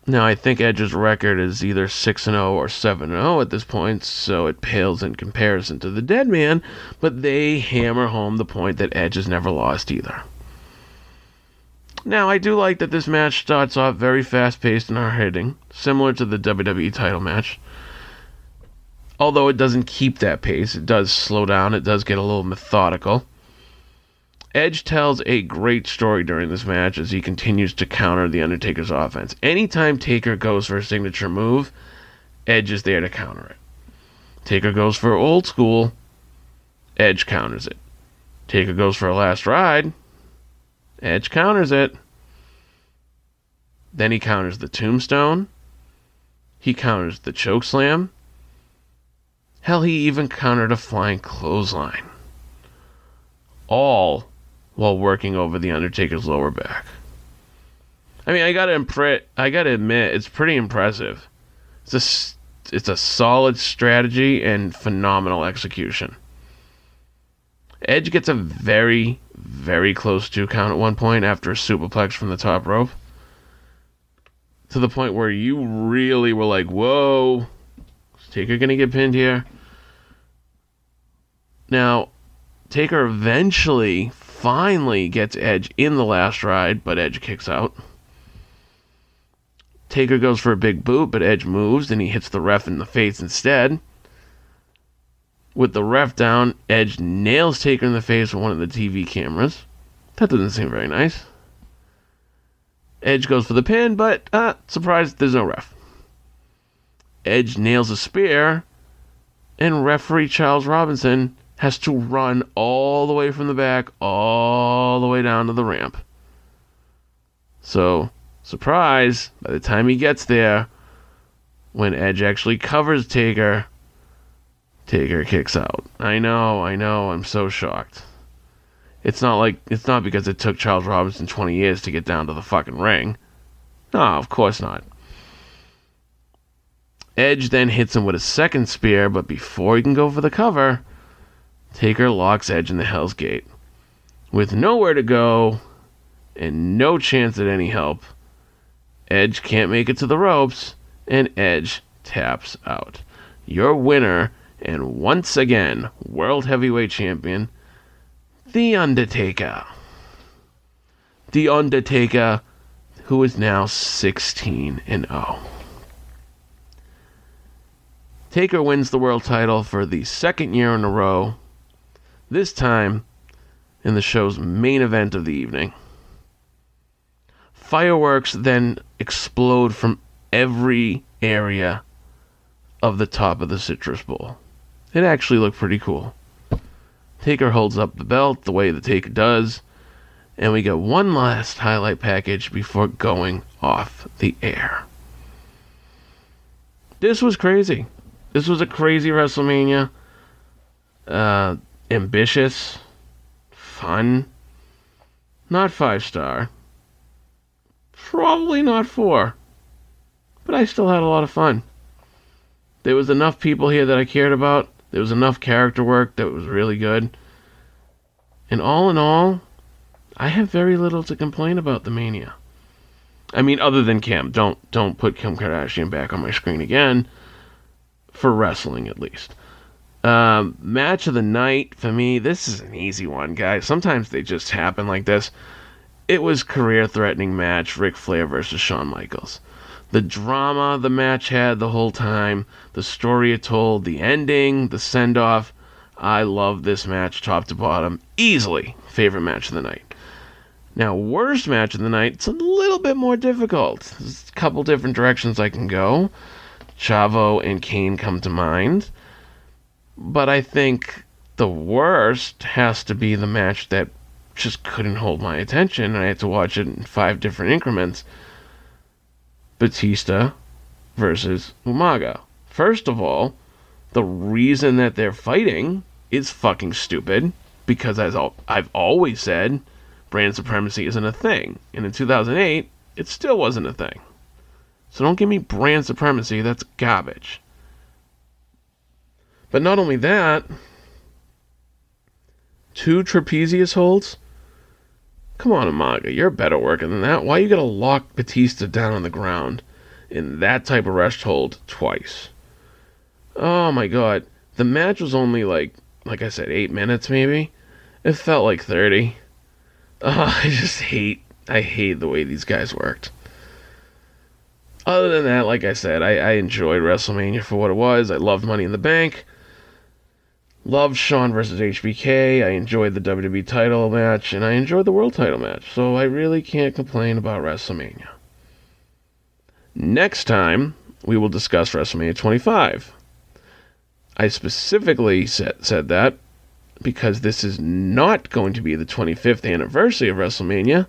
Now, I think Edge's record is either 6 0 or 7 0 at this point, so it pales in comparison to the Dead Man, but they hammer home the point that Edge has never lost either. Now, I do like that this match starts off very fast paced and hard hitting, similar to the WWE title match. Although it doesn't keep that pace, it does slow down, it does get a little methodical. Edge tells a great story during this match as he continues to counter The Undertaker's offense. Anytime Taker goes for a signature move, Edge is there to counter it. Taker goes for old school, Edge counters it. Taker goes for a last ride, Edge counters it. Then he counters the tombstone. He counters the choke slam. Hell, he even countered a flying clothesline. All while working over the Undertaker's lower back. I mean, I gotta impre- I gotta admit, it's pretty impressive. It's a, it's a solid strategy and phenomenal execution. Edge gets a very, very close two count at one point after a superplex from the top rope. To the point where you really were like, whoa, Taker gonna get pinned here? Now, Taker eventually, finally gets Edge in the last ride, but Edge kicks out. Taker goes for a big boot, but Edge moves and he hits the ref in the face instead. With the ref down, Edge nails Taker in the face with one of the TV cameras. That doesn't seem very nice. Edge goes for the pin, but uh, surprise, there's no ref. Edge nails a spear, and referee Charles Robinson has to run all the way from the back, all the way down to the ramp. So, surprise, by the time he gets there, when Edge actually covers Taker, Taker kicks out. I know, I know, I'm so shocked. It's not like it's not because it took Charles Robinson 20 years to get down to the fucking ring. No, of course not. Edge then hits him with a second spear, but before he can go for the cover, Taker locks Edge in the Hell's Gate. With nowhere to go and no chance at any help, Edge can't make it to the ropes, and Edge taps out. Your winner, and once again, World Heavyweight Champion, The Undertaker. The Undertaker, who is now 16 and 0. Taker wins the world title for the second year in a row, this time in the show's main event of the evening. Fireworks then explode from every area of the top of the Citrus Bowl. It actually looked pretty cool. Taker holds up the belt the way the Taker does, and we get one last highlight package before going off the air. This was crazy. This was a crazy WrestleMania. Uh, ambitious, fun, not five star, probably not four, but I still had a lot of fun. There was enough people here that I cared about. There was enough character work that was really good. And all in all, I have very little to complain about the Mania. I mean, other than Kim, don't don't put Kim Kardashian back on my screen again. For wrestling, at least. Um, match of the night for me. This is an easy one, guys. Sometimes they just happen like this. It was career-threatening match: Ric Flair versus Shawn Michaels. The drama the match had the whole time, the story it told, the ending, the send-off. I love this match, top to bottom. Easily favorite match of the night. Now, worst match of the night, it's a little bit more difficult. There's a couple different directions I can go. Chavo and Kane come to mind. But I think the worst has to be the match that just couldn't hold my attention, I had to watch it in five different increments. Batista versus Umaga. First of all, the reason that they're fighting is fucking stupid because as I've always said, brand supremacy isn't a thing. And in 2008, it still wasn't a thing. So don't give me brand supremacy, that's garbage. But not only that, two trapezius holds? Come on, Umaga, you're better working than that. Why you gotta lock Batista down on the ground in that type of rest hold twice? Oh my god. The match was only like, like I said, eight minutes maybe. It felt like 30. Oh, I just hate, I hate the way these guys worked. Other than that, like I said, I, I enjoyed WrestleMania for what it was. I loved Money in the Bank. Loved Shawn versus HBK. I enjoyed the WWE title match, and I enjoyed the world title match. So I really can't complain about WrestleMania. Next time, we will discuss WrestleMania 25. I specifically said, said that because this is not going to be the 25th anniversary of WrestleMania.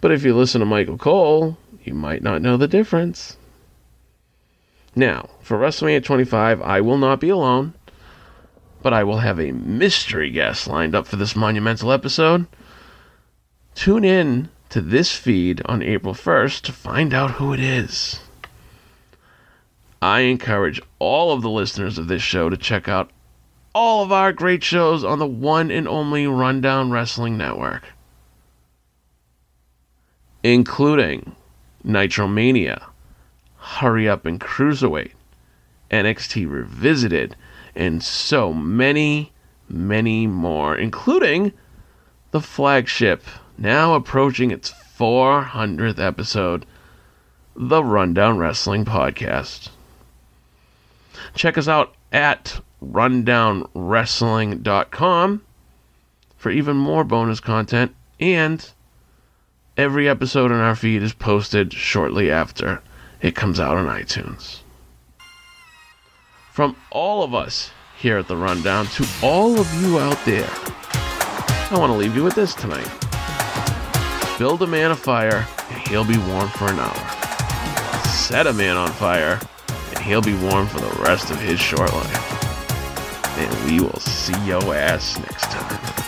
But if you listen to Michael Cole, you might not know the difference. Now, for WrestleMania 25, I will not be alone, but I will have a mystery guest lined up for this monumental episode. Tune in to this feed on April 1st to find out who it is. I encourage all of the listeners of this show to check out all of our great shows on the one and only Rundown Wrestling Network, including Nitromania, Hurry Up and Cruiserweight, NXT Revisited, and so many, many more, including the flagship, now approaching its 400th episode, the Rundown Wrestling Podcast. Check us out at rundownwrestling.com for even more bonus content, and every episode in our feed is posted shortly after it comes out on iTunes. From all of us here at the Rundown to all of you out there, I want to leave you with this tonight. Build a man a fire, and he'll be warm for an hour. Set a man on fire, and he'll be warm for the rest of his short life. And we will see yo ass next time.